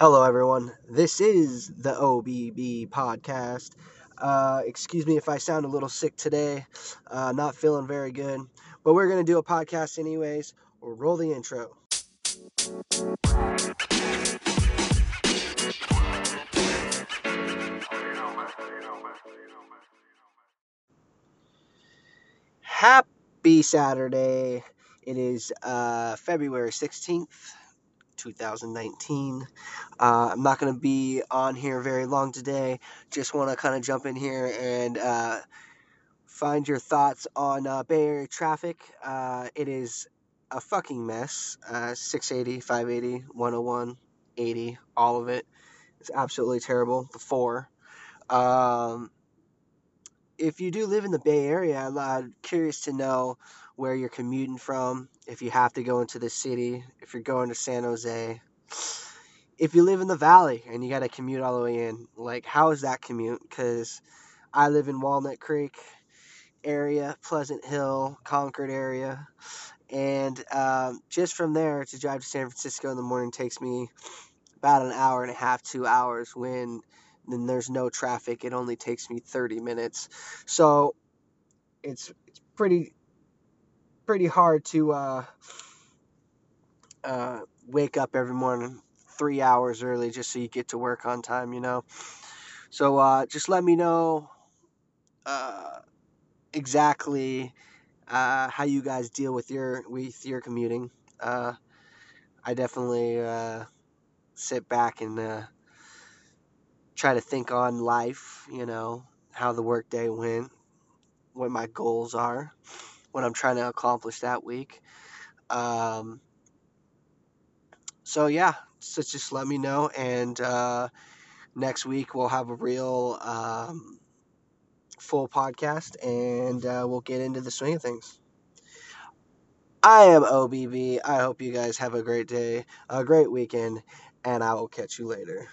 Hello, everyone. This is the OBB podcast. Uh, excuse me if I sound a little sick today. Uh, not feeling very good. But we're going to do a podcast anyways. We'll roll the intro. Happy Saturday. It is uh, February 16th, 2019. Uh, I'm not going to be on here very long today. Just want to kind of jump in here and uh, find your thoughts on uh, Bay Area traffic. Uh, it is a fucking mess. Uh, 680, 580, 101, 80, all of it. It's absolutely terrible. The four. Um, if you do live in the Bay Area, I'm curious to know where you're commuting from, if you have to go into the city, if you're going to San Jose. If you live in the valley and you got to commute all the way in, like, how is that commute? Because I live in Walnut Creek area, Pleasant Hill, Concord area. And um, just from there to drive to San Francisco in the morning takes me about an hour and a half, two hours when then there's no traffic. It only takes me 30 minutes. So it's it's pretty pretty hard to uh, uh, wake up every morning three hours early just so you get to work on time, you know. So uh, just let me know uh, exactly uh, how you guys deal with your with your commuting. Uh, I definitely sit back and try to think on life, you know, how the workday went, what my goals are, what I'm trying to accomplish that week. Um, so yeah, so just let me know, and uh, next week we'll have a real um, full podcast, and uh, we'll get into the swing of things. I am OBB. I hope you guys have a great day, a great weekend, and I will catch you later.